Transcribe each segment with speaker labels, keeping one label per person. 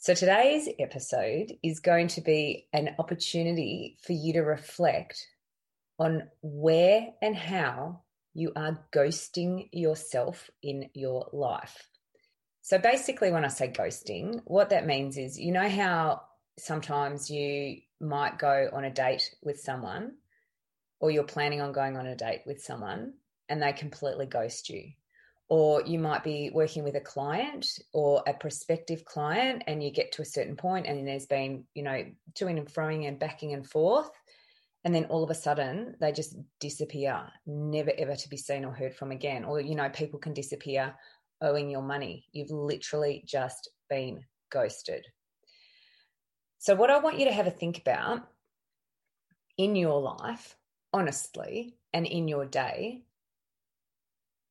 Speaker 1: So, today's episode is going to be an opportunity for you to reflect on where and how you are ghosting yourself in your life. So, basically, when I say ghosting, what that means is you know how sometimes you might go on a date with someone, or you're planning on going on a date with someone, and they completely ghost you or you might be working with a client or a prospective client and you get to a certain point and there's been you know toing and froing and backing and forth and then all of a sudden they just disappear never ever to be seen or heard from again or you know people can disappear owing your money. You've literally just been ghosted. So what i want you to have a think about in your life honestly and in your day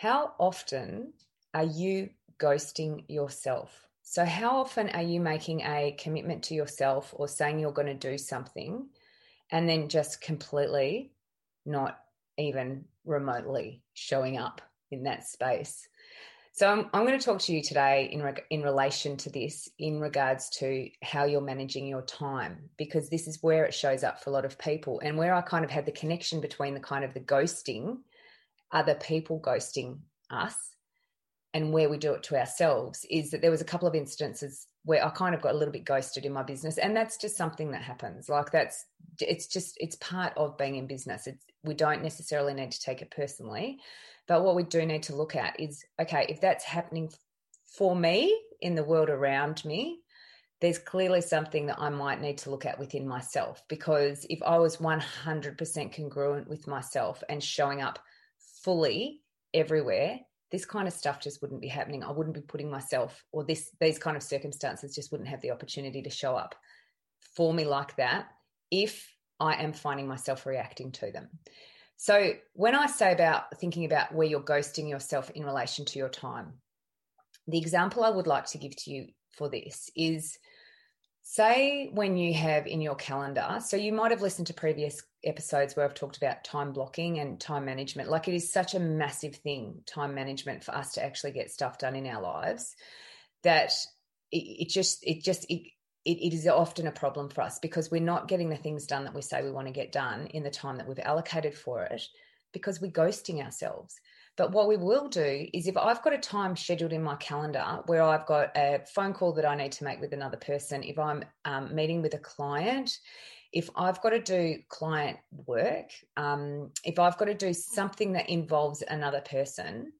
Speaker 1: how often are you ghosting yourself? So, how often are you making a commitment to yourself or saying you're going to do something and then just completely not even remotely showing up in that space? So, I'm, I'm going to talk to you today in, in relation to this, in regards to how you're managing your time, because this is where it shows up for a lot of people and where I kind of had the connection between the kind of the ghosting other people ghosting us and where we do it to ourselves is that there was a couple of instances where I kind of got a little bit ghosted in my business. And that's just something that happens. Like that's it's just it's part of being in business. It's we don't necessarily need to take it personally but what we do need to look at is okay if that's happening for me in the world around me there's clearly something that I might need to look at within myself because if I was 100% congruent with myself and showing up fully everywhere, this kind of stuff just wouldn't be happening. I wouldn't be putting myself or this these kind of circumstances just wouldn't have the opportunity to show up for me like that if I am finding myself reacting to them. So when I say about thinking about where you're ghosting yourself in relation to your time, the example I would like to give to you for this is say when you have in your calendar, so you might have listened to previous episodes where I've talked about time blocking and time management. Like it is such a massive thing, time management for us to actually get stuff done in our lives that it, it just, it just, it, it, it is often a problem for us because we're not getting the things done that we say we want to get done in the time that we've allocated for it because we're ghosting ourselves. But what we will do is if I've got a time scheduled in my calendar where I've got a phone call that I need to make with another person, if I'm um, meeting with a client, if I've got to do client work, um, if I've got to do something that involves another person,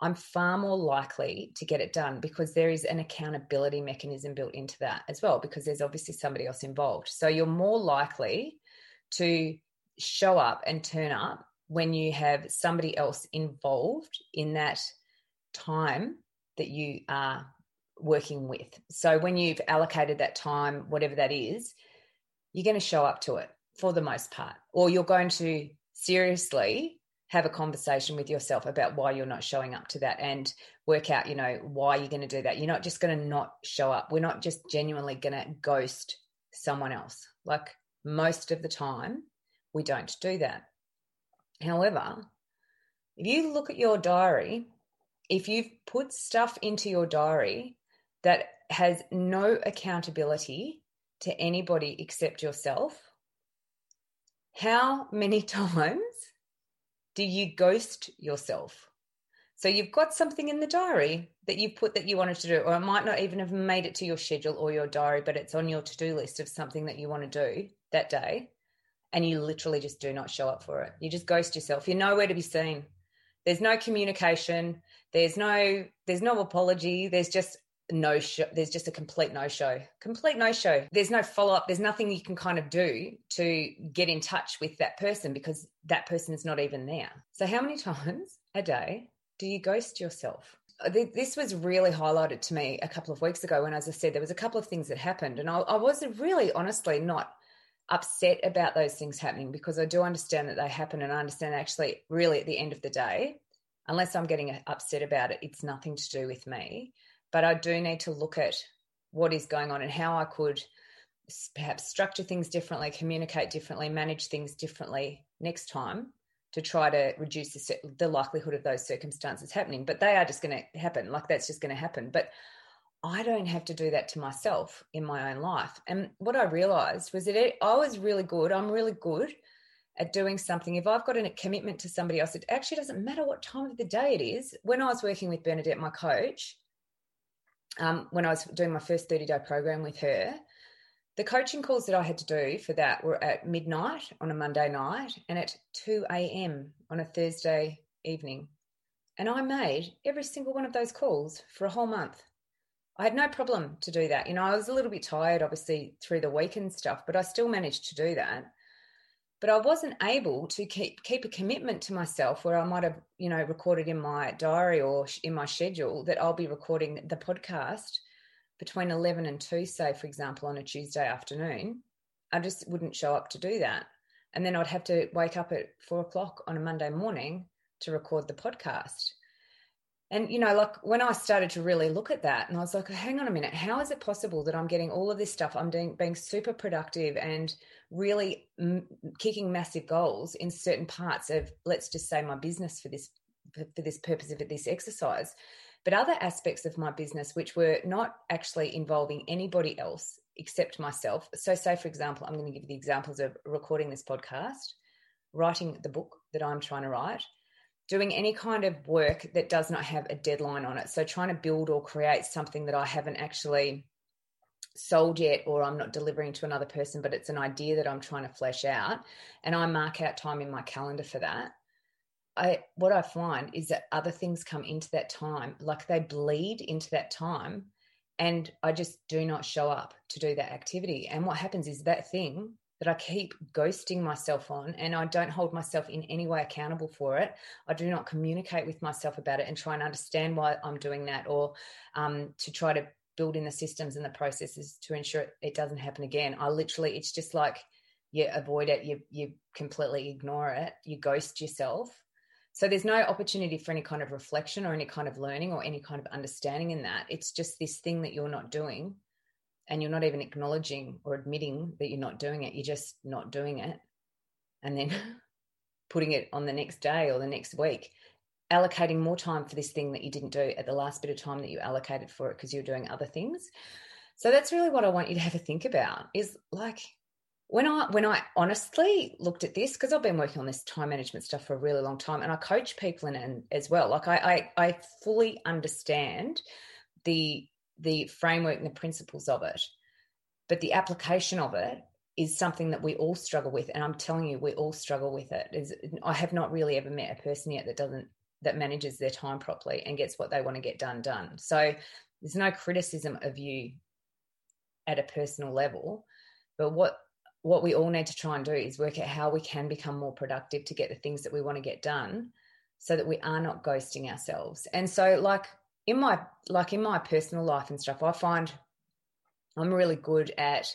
Speaker 1: I'm far more likely to get it done because there is an accountability mechanism built into that as well, because there's obviously somebody else involved. So you're more likely to show up and turn up when you have somebody else involved in that time that you are working with. So when you've allocated that time, whatever that is, you're going to show up to it for the most part, or you're going to seriously have a conversation with yourself about why you're not showing up to that and work out, you know, why you're going to do that. You're not just going to not show up. We're not just genuinely going to ghost someone else. Like most of the time, we don't do that. However, if you look at your diary, if you've put stuff into your diary that has no accountability to anybody except yourself, how many times do you ghost yourself? So you've got something in the diary that you've put that you wanted to do, or it might not even have made it to your schedule or your diary, but it's on your to do list of something that you want to do that day and you literally just do not show up for it. You just ghost yourself. You're nowhere to be seen. There's no communication. There's no there's no apology. There's just no show. There's just a complete no show. Complete no show. There's no follow up. There's nothing you can kind of do to get in touch with that person because that person is not even there. So how many times a day do you ghost yourself? Uh, this was really highlighted to me a couple of weeks ago when, as I said, there was a couple of things that happened, and I, I was really honestly not upset about those things happening because I do understand that they happen and I understand actually, really, at the end of the day, unless I'm getting upset about it, it's nothing to do with me. But I do need to look at what is going on and how I could perhaps structure things differently, communicate differently, manage things differently next time to try to reduce the, the likelihood of those circumstances happening. But they are just going to happen. Like that's just going to happen. But I don't have to do that to myself in my own life. And what I realized was that it, I was really good. I'm really good at doing something. If I've got a commitment to somebody else, it actually doesn't matter what time of the day it is. When I was working with Bernadette, my coach, um, when I was doing my first 30 day program with her, the coaching calls that I had to do for that were at midnight on a Monday night and at 2 a.m. on a Thursday evening. And I made every single one of those calls for a whole month. I had no problem to do that. You know, I was a little bit tired, obviously, through the week and stuff, but I still managed to do that. But I wasn't able to keep keep a commitment to myself where I might have, you know, recorded in my diary or in my schedule that I'll be recording the podcast between 11 and 2, say, for example, on a Tuesday afternoon. I just wouldn't show up to do that. And then I'd have to wake up at four o'clock on a Monday morning to record the podcast. And, you know, like when I started to really look at that, and I was like, oh, hang on a minute, how is it possible that I'm getting all of this stuff? I'm doing, being super productive and really m- kicking massive goals in certain parts of, let's just say, my business for this for this purpose of this exercise. But other aspects of my business, which were not actually involving anybody else except myself. So, say, for example, I'm going to give you the examples of recording this podcast, writing the book that I'm trying to write, doing any kind of work that does not have a deadline on it. So trying to build or create something that I haven't actually sold yet or I'm not delivering to another person, but it's an idea that I'm trying to flesh out. And I mark out time in my calendar for that. I what I find is that other things come into that time, like they bleed into that time, and I just do not show up to do that activity. And what happens is that thing that I keep ghosting myself on and I don't hold myself in any way accountable for it. I do not communicate with myself about it and try and understand why I'm doing that or um, to try to build in the systems and the processes to ensure it doesn't happen again. I literally, it's just like you avoid it, you, you completely ignore it, you ghost yourself. So there's no opportunity for any kind of reflection or any kind of learning or any kind of understanding in that. It's just this thing that you're not doing and you're not even acknowledging or admitting that you're not doing it, you're just not doing it. And then putting it on the next day or the next week, allocating more time for this thing that you didn't do at the last bit of time that you allocated for it because you're doing other things. So that's really what I want you to have a think about is like when I when I honestly looked at this because I've been working on this time management stuff for a really long time and I coach people in it as well. Like I I, I fully understand the the framework and the principles of it. But the application of it is something that we all struggle with. And I'm telling you, we all struggle with it. Is I have not really ever met a person yet that doesn't that manages their time properly and gets what they want to get done done. So there's no criticism of you at a personal level, but what what we all need to try and do is work out how we can become more productive to get the things that we want to get done so that we are not ghosting ourselves. And so like in my like in my personal life and stuff, I find I'm really good at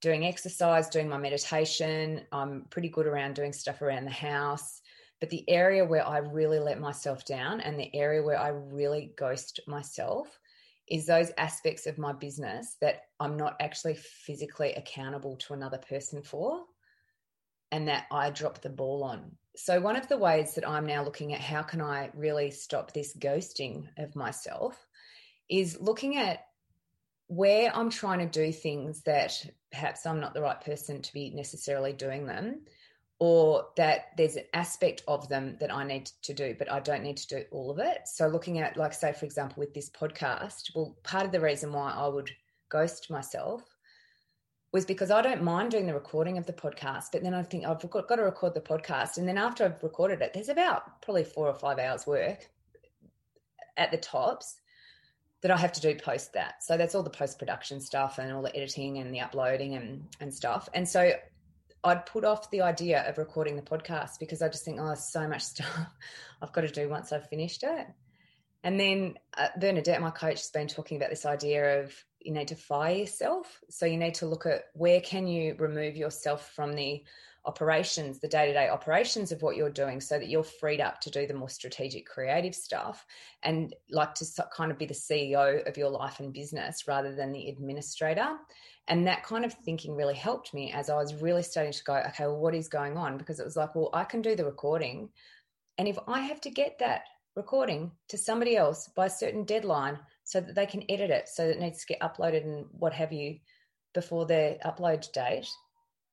Speaker 1: doing exercise, doing my meditation. I'm pretty good around doing stuff around the house. But the area where I really let myself down and the area where I really ghost myself is those aspects of my business that I'm not actually physically accountable to another person for and that I drop the ball on. So one of the ways that I'm now looking at how can I really stop this ghosting of myself is looking at where I'm trying to do things that perhaps I'm not the right person to be necessarily doing them or that there's an aspect of them that I need to do, but I don't need to do all of it. So, looking at, like, say, for example, with this podcast, well, part of the reason why I would ghost myself was because I don't mind doing the recording of the podcast, but then I think I've got, to record the podcast. And then after I've recorded it, there's about probably four or five hours work at the tops that I have to do post that. So that's all the post production stuff and all the editing and the uploading and, and stuff. And so I'd put off the idea of recording the podcast because I just think, oh, so much stuff I've got to do once I've finished it. And then uh, Bernadette, my coach, has been talking about this idea of you need to fire yourself. So you need to look at where can you remove yourself from the operations, the day to day operations of what you're doing, so that you're freed up to do the more strategic, creative stuff and like to kind of be the CEO of your life and business rather than the administrator. And that kind of thinking really helped me as I was really starting to go, okay, well, what is going on? Because it was like, well, I can do the recording. And if I have to get that recording to somebody else by a certain deadline so that they can edit it, so that it needs to get uploaded and what have you before their upload date,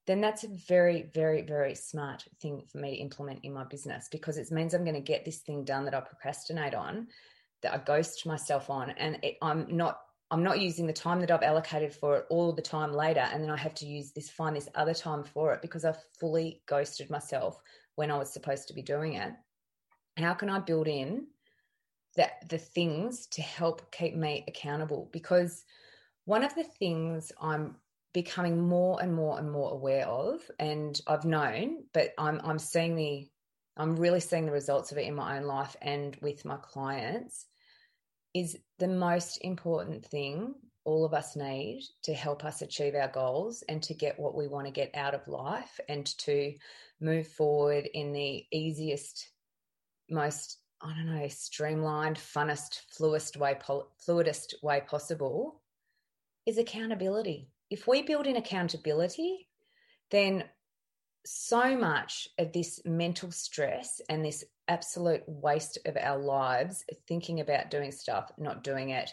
Speaker 1: then that's a very, very, very smart thing for me to implement in my business because it means I'm going to get this thing done that I procrastinate on, that I ghost myself on, and it, I'm not. I'm not using the time that I've allocated for it all the time later, and then I have to use this, find this other time for it because I've fully ghosted myself when I was supposed to be doing it. How can I build in that the things to help keep me accountable? Because one of the things I'm becoming more and more and more aware of and I've known but I'm I'm seeing the I'm really seeing the results of it in my own life and with my clients is the most important thing all of us need to help us achieve our goals and to get what we want to get out of life and to move forward in the easiest most I don't know streamlined funnest fluidest way fluidest way possible is accountability if we build in accountability, then so much of this mental stress and this absolute waste of our lives thinking about doing stuff, not doing it,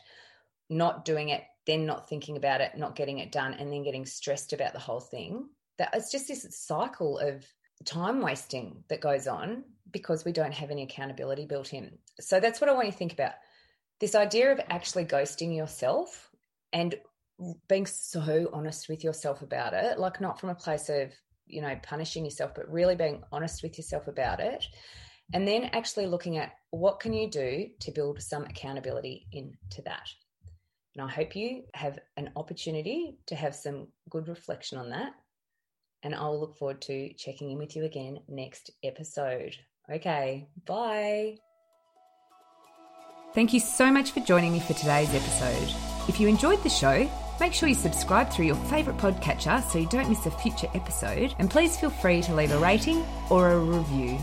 Speaker 1: not doing it, then not thinking about it, not getting it done, and then getting stressed about the whole thing. That it's just this cycle of time wasting that goes on because we don't have any accountability built in. So that's what I want you to think about. This idea of actually ghosting yourself and being so honest with yourself about it, like not from a place of, you know, punishing yourself, but really being honest with yourself about it. And then actually looking at what can you do to build some accountability into that. And I hope you have an opportunity to have some good reflection on that. And I'll look forward to checking in with you again next episode. Okay, bye.
Speaker 2: Thank you so much for joining me for today's episode. If you enjoyed the show, Make sure you subscribe through your favourite podcatcher so you don't miss a future episode, and please feel free to leave a rating or a review.